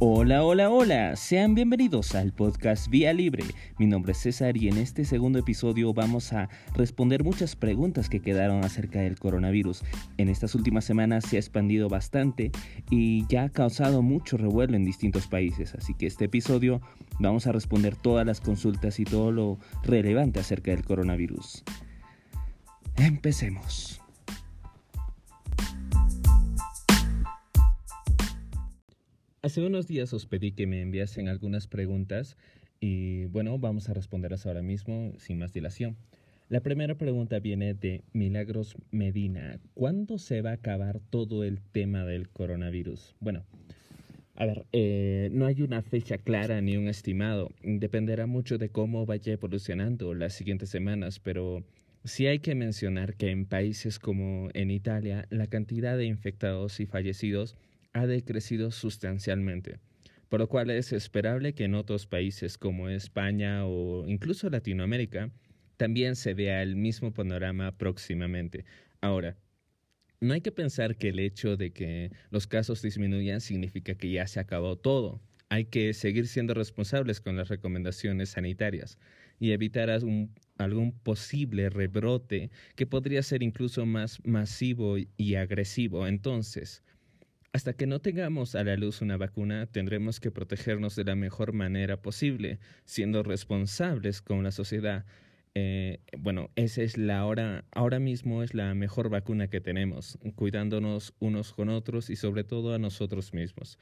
Hola, hola, hola, sean bienvenidos al podcast Vía Libre. Mi nombre es César y en este segundo episodio vamos a responder muchas preguntas que quedaron acerca del coronavirus. En estas últimas semanas se ha expandido bastante y ya ha causado mucho revuelo en distintos países, así que este episodio vamos a responder todas las consultas y todo lo relevante acerca del coronavirus. Empecemos. Hace unos días os pedí que me enviasen algunas preguntas y bueno, vamos a responderlas ahora mismo sin más dilación. La primera pregunta viene de Milagros Medina. ¿Cuándo se va a acabar todo el tema del coronavirus? Bueno, a ver, eh, no hay una fecha clara ni un estimado. Dependerá mucho de cómo vaya evolucionando las siguientes semanas, pero sí hay que mencionar que en países como en Italia la cantidad de infectados y fallecidos ha decrecido sustancialmente, por lo cual es esperable que en otros países como España o incluso Latinoamérica también se vea el mismo panorama próximamente. Ahora, no hay que pensar que el hecho de que los casos disminuyan significa que ya se acabó todo. Hay que seguir siendo responsables con las recomendaciones sanitarias y evitar algún, posible rebrote que podría ser incluso más masivo y agresivo. Entonces, hasta que no tengamos a la luz una vacuna, tendremos que protegernos de la mejor manera posible, siendo responsables con la sociedad. Eh, bueno, esa es la hora, ahora mismo es la mejor vacuna que tenemos, cuidándonos unos con otros y sobre todo a nosotros mismos.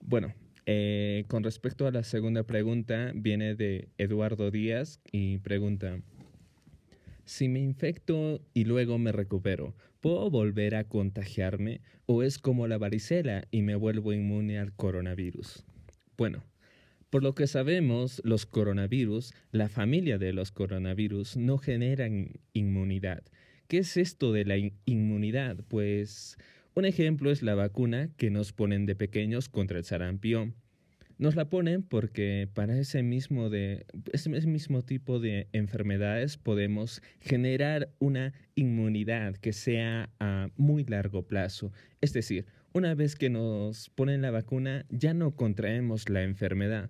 Bueno, eh, con respecto a la segunda pregunta, viene de Eduardo Díaz y pregunta, si me infecto y luego me recupero, ¿puedo volver a contagiarme o es como la varicela y me vuelvo inmune al coronavirus? Bueno, por lo que sabemos, los coronavirus, la familia de los coronavirus, no generan inmunidad. ¿Qué es esto de la inmunidad? Pues un ejemplo es la vacuna que nos ponen de pequeños contra el sarampión. Nos la ponen porque para ese mismo, de, ese mismo tipo de enfermedades podemos generar una inmunidad que sea a muy largo plazo. Es decir, una vez que nos ponen la vacuna ya no contraemos la enfermedad.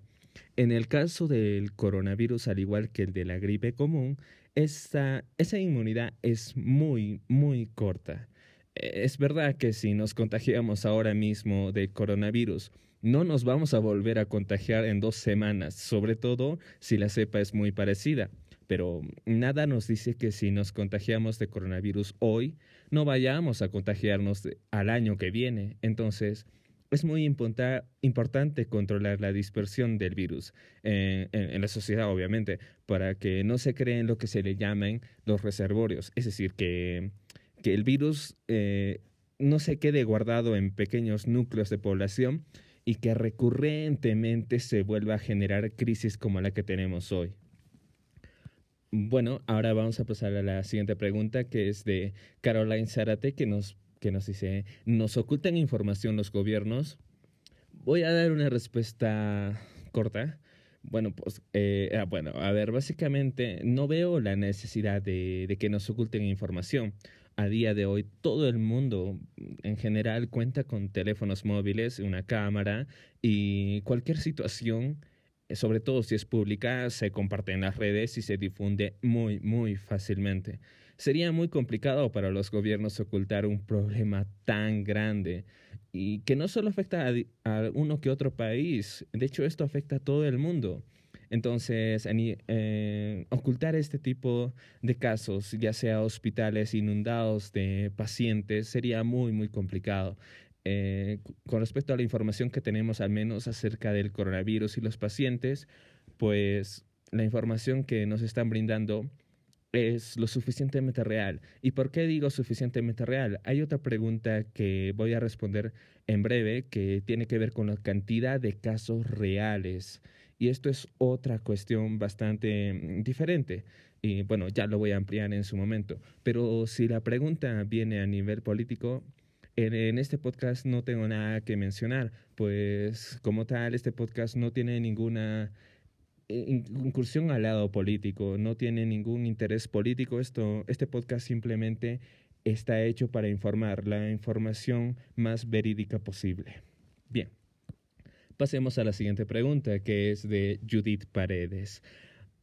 En el caso del coronavirus, al igual que el de la gripe común, esa inmunidad es muy, muy corta. Es verdad que si nos contagiamos ahora mismo de coronavirus, no nos vamos a volver a contagiar en dos semanas, sobre todo si la cepa es muy parecida. Pero nada nos dice que si nos contagiamos de coronavirus hoy, no vayamos a contagiarnos al año que viene. Entonces, es muy importante controlar la dispersión del virus en, la sociedad, obviamente, para que no se creen lo que se le llaman los reservorios. Es decir, que, que el virus eh, no se quede guardado en pequeños núcleos de población, y que recurrentemente se vuelva a generar crisis como la que tenemos hoy. Bueno, ahora vamos a pasar a la siguiente pregunta que es de Caroline Zárate que nos, que nos dice, ¿nos ocultan información los gobiernos? Voy a dar una respuesta corta. Bueno, pues, eh, ah, bueno, a ver, básicamente no veo la necesidad de, de que nos oculten información a día de hoy todo el mundo en general cuenta con teléfonos móviles, una cámara y cualquier situación, eh, sobre todo si es pública, se comparte en las redes y se difunde muy, muy fácilmente. Sería muy complicado para los gobiernos ocultar un problema tan grande y que no solo afecta a, a uno que otro país, de hecho esto afecta a todo el mundo. Entonces, eh, ocultar este tipo de casos, ya sea hospitales inundados de pacientes, sería muy, muy complicado. Eh, con respecto a la información que tenemos, al menos acerca del coronavirus y los pacientes, pues la información que nos están brindando es lo suficientemente real. ¿Y por qué digo suficientemente real? Hay otra pregunta que voy a responder en breve que tiene que ver con la cantidad de casos reales y esto es otra cuestión bastante mm, diferente. Y bueno, ya lo voy a ampliar en su momento. Pero si la pregunta viene a nivel político, en, este podcast no tengo nada que mencionar, pues como tal, este podcast no tiene ninguna eh, incursión al lado político, no tiene ningún interés político. Esto, este podcast simplemente está hecho para informar la información más verídica posible. Bien. Pasemos a la siguiente pregunta, que es de Judith Paredes.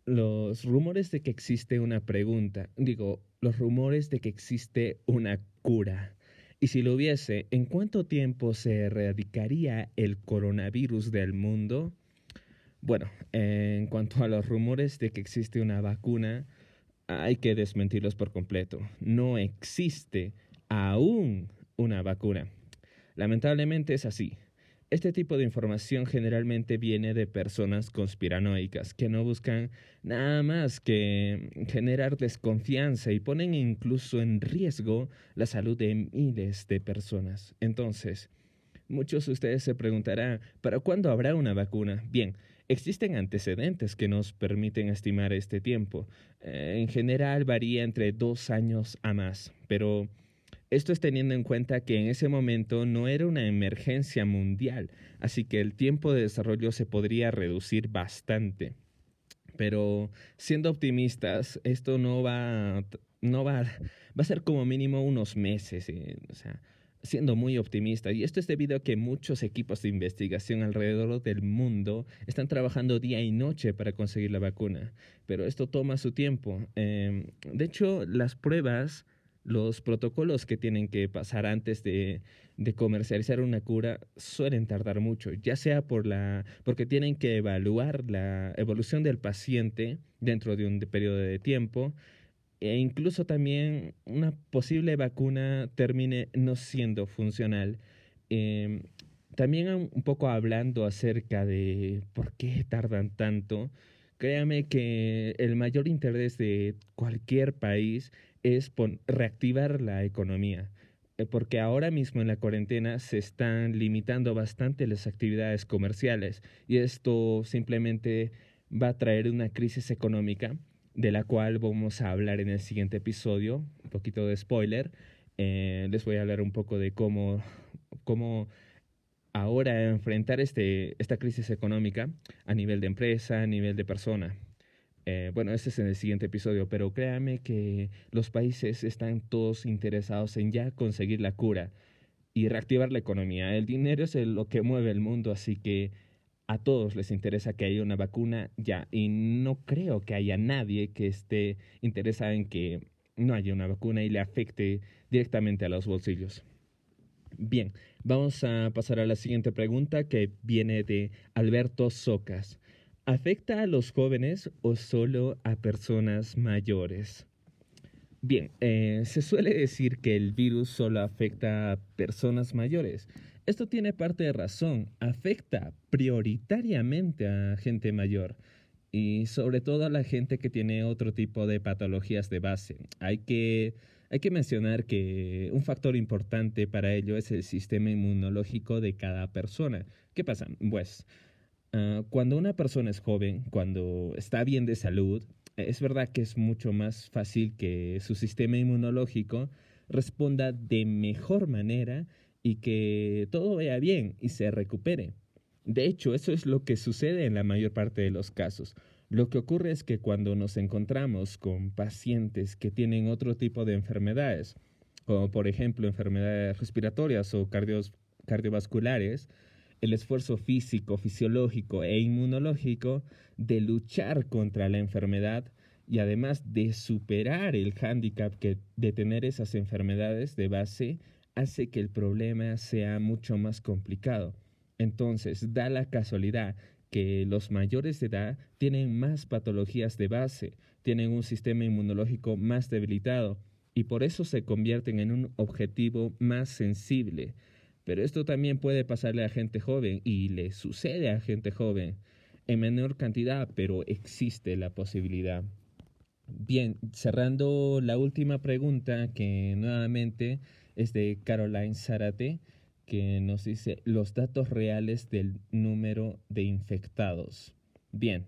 Los rumores de que existe una pregunta, digo, los rumores de que existe una cura. Y si lo hubiese, ¿en cuánto tiempo se erradicaría el coronavirus del mundo? Bueno, en cuanto a los rumores de que existe una vacuna, hay que desmentirlos por completo. No existe aún una vacuna. Lamentablemente es así. Este tipo de información generalmente viene de personas conspiranoicas que no buscan nada más que generar desconfianza y ponen incluso en riesgo la salud de miles de personas. Entonces, muchos de ustedes se preguntarán, ¿para cuándo habrá una vacuna? Bien, existen antecedentes que nos permiten estimar este tiempo. Eh, en general varía entre dos años a más, pero esto es teniendo en cuenta que en ese momento no era una emergencia mundial, así que el tiempo de desarrollo se podría reducir bastante. Pero siendo optimistas, esto no va, no va, va a ser como mínimo unos meses, eh, o sea, siendo muy optimista. Y esto es debido a que muchos equipos de investigación alrededor del mundo están trabajando día y noche para conseguir la vacuna. Pero esto toma su tiempo. Em, de hecho, las pruebas los protocolos que tienen que pasar antes de, comercializar una cura suelen tardar mucho, ya sea por la, porque tienen que evaluar la evolución del paciente dentro de un periodo de tiempo e incluso también una posible vacuna termine no siendo funcional. Em, también un poco hablando acerca de por qué tardan tanto, créame que el mayor interés de cualquier país es reactivar la economía, eh, porque ahora mismo en la cuarentena se están limitando bastante las actividades comerciales y esto simplemente va a traer una crisis económica de la cual vamos a hablar en el siguiente episodio, un poquito de spoiler. Eh, les voy a hablar un poco de cómo, cómo ahora enfrentar este, esta crisis económica a nivel de empresa, a nivel de persona. Eh, bueno, ese es en el siguiente episodio, pero créanme que los países están todos interesados en ya conseguir la cura y reactivar la economía. El dinero es lo que mueve el mundo, así que a todos les interesa que haya una vacuna ya. Y no creo que haya nadie que esté interesado en que no haya una vacuna y le afecte directamente a los bolsillos. Bien, vamos a pasar a la siguiente pregunta que viene de Alberto Socas. ¿Afecta a los jóvenes o solo a personas mayores? Bien, eh, se suele decir que el virus solo afecta a personas mayores. Esto tiene parte de razón, afecta prioritariamente a gente mayor y sobre todo a la gente que tiene otro tipo de patologías de base. Hay que, hay que mencionar que un factor importante para ello es el sistema inmunológico de cada persona. ¿Qué pasa? Pues Ah, cuando una persona es joven, cuando está bien de salud, es verdad que es mucho más fácil que su sistema inmunológico responda de mejor manera y que todo vaya bien y se recupere. De hecho, eso es lo que sucede en la mayor parte de los casos. Lo que ocurre es que cuando nos encontramos con pacientes que tienen otro tipo de enfermedades, como por ejemplo enfermedades respiratorias o cardiovasculares, el esfuerzo físico, fisiológico e inmunológico de luchar contra la enfermedad y además de superar el hándicap que de tener esas enfermedades de base hace que el problema sea mucho más complicado. Entonces, da la casualidad que los mayores de edad tienen más patologías de base, tienen un sistema inmunológico más debilitado y por eso se convierten en un objetivo más sensible pero esto también puede pasarle a gente joven y le sucede a gente joven en menor cantidad, pero existe la posibilidad. Bien, cerrando la última pregunta que nuevamente es de Caroline Zárate, que nos dice los datos reales del número de infectados. Bien,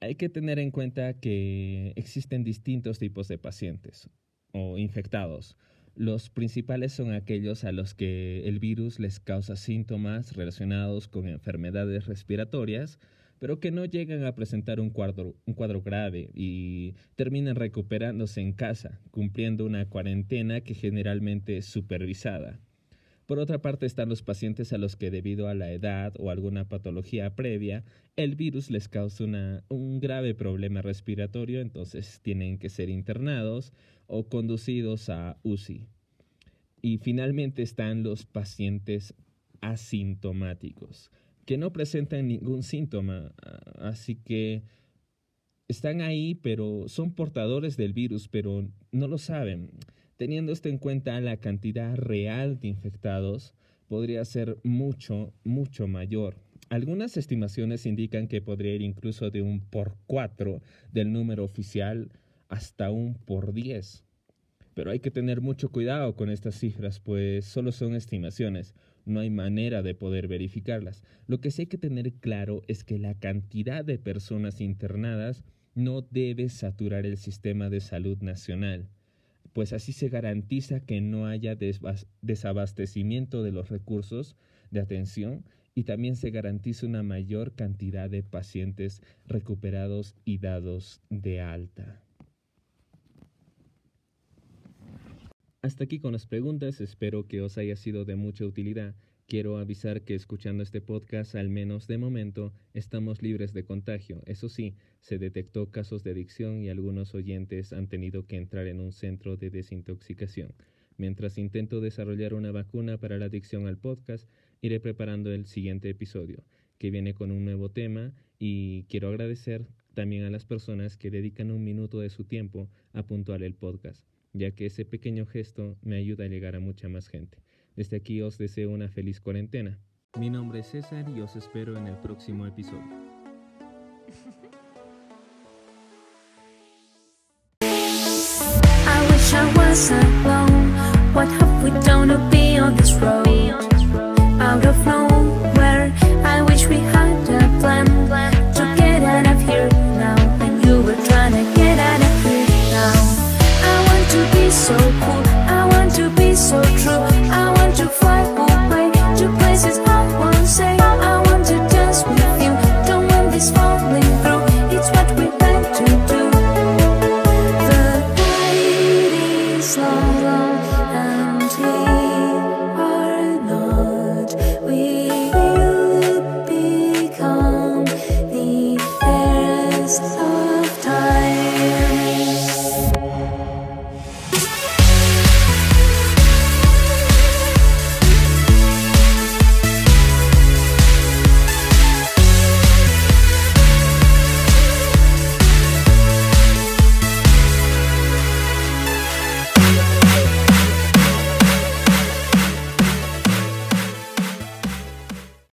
hay que tener en cuenta que existen distintos tipos de pacientes o infectados. Los principales son aquellos a los que el virus les causa síntomas relacionados con enfermedades respiratorias, pero que no llegan a presentar un cuadro, un cuadro grave y terminan recuperándose en casa, cumpliendo una cuarentena que generalmente es supervisada. Por otra parte están los pacientes a los que debido a la edad o alguna patología previa, el virus les causa un grave problema respiratorio, entonces tienen que ser internados o conducidos a UCI. Y finalmente están los pacientes asintomáticos, que no presentan ningún síntoma, así que están ahí, pero son portadores del virus, pero no lo saben. Teniendo esto en cuenta, la cantidad real de infectados podría ser mucho, mucho mayor. Algunas estimaciones indican que podría ir incluso de un por cuatro del número oficial hasta un por diez. Pero hay que tener mucho cuidado con estas cifras, pues solo son estimaciones, no hay manera de poder verificarlas. Lo que sí hay que tener claro es que la cantidad de personas internadas no debe saturar el sistema de salud nacional, pues así se garantiza que no haya desabastecimiento de los recursos de atención y también se garantiza una mayor cantidad de pacientes recuperados y dados de alta. Hasta aquí con las preguntas, espero que os haya sido de mucha utilidad. Quiero avisar que escuchando este podcast, al menos de momento, estamos libres de contagio. Eso sí, se detectó casos de adicción y algunos oyentes han tenido que entrar en un centro de desintoxicación. Mientras intento desarrollar una vacuna para la adicción al podcast, iré preparando el siguiente episodio, que viene con un nuevo tema y quiero agradecer también a las personas que dedican un minuto de su tiempo a puntuar el podcast, ya que ese pequeño gesto me ayuda a llegar a mucha más gente. Desde aquí os deseo una feliz cuarentena. Mi nombre es César y os espero en el próximo episodio. I wish I was alone. What have we done to be on this road?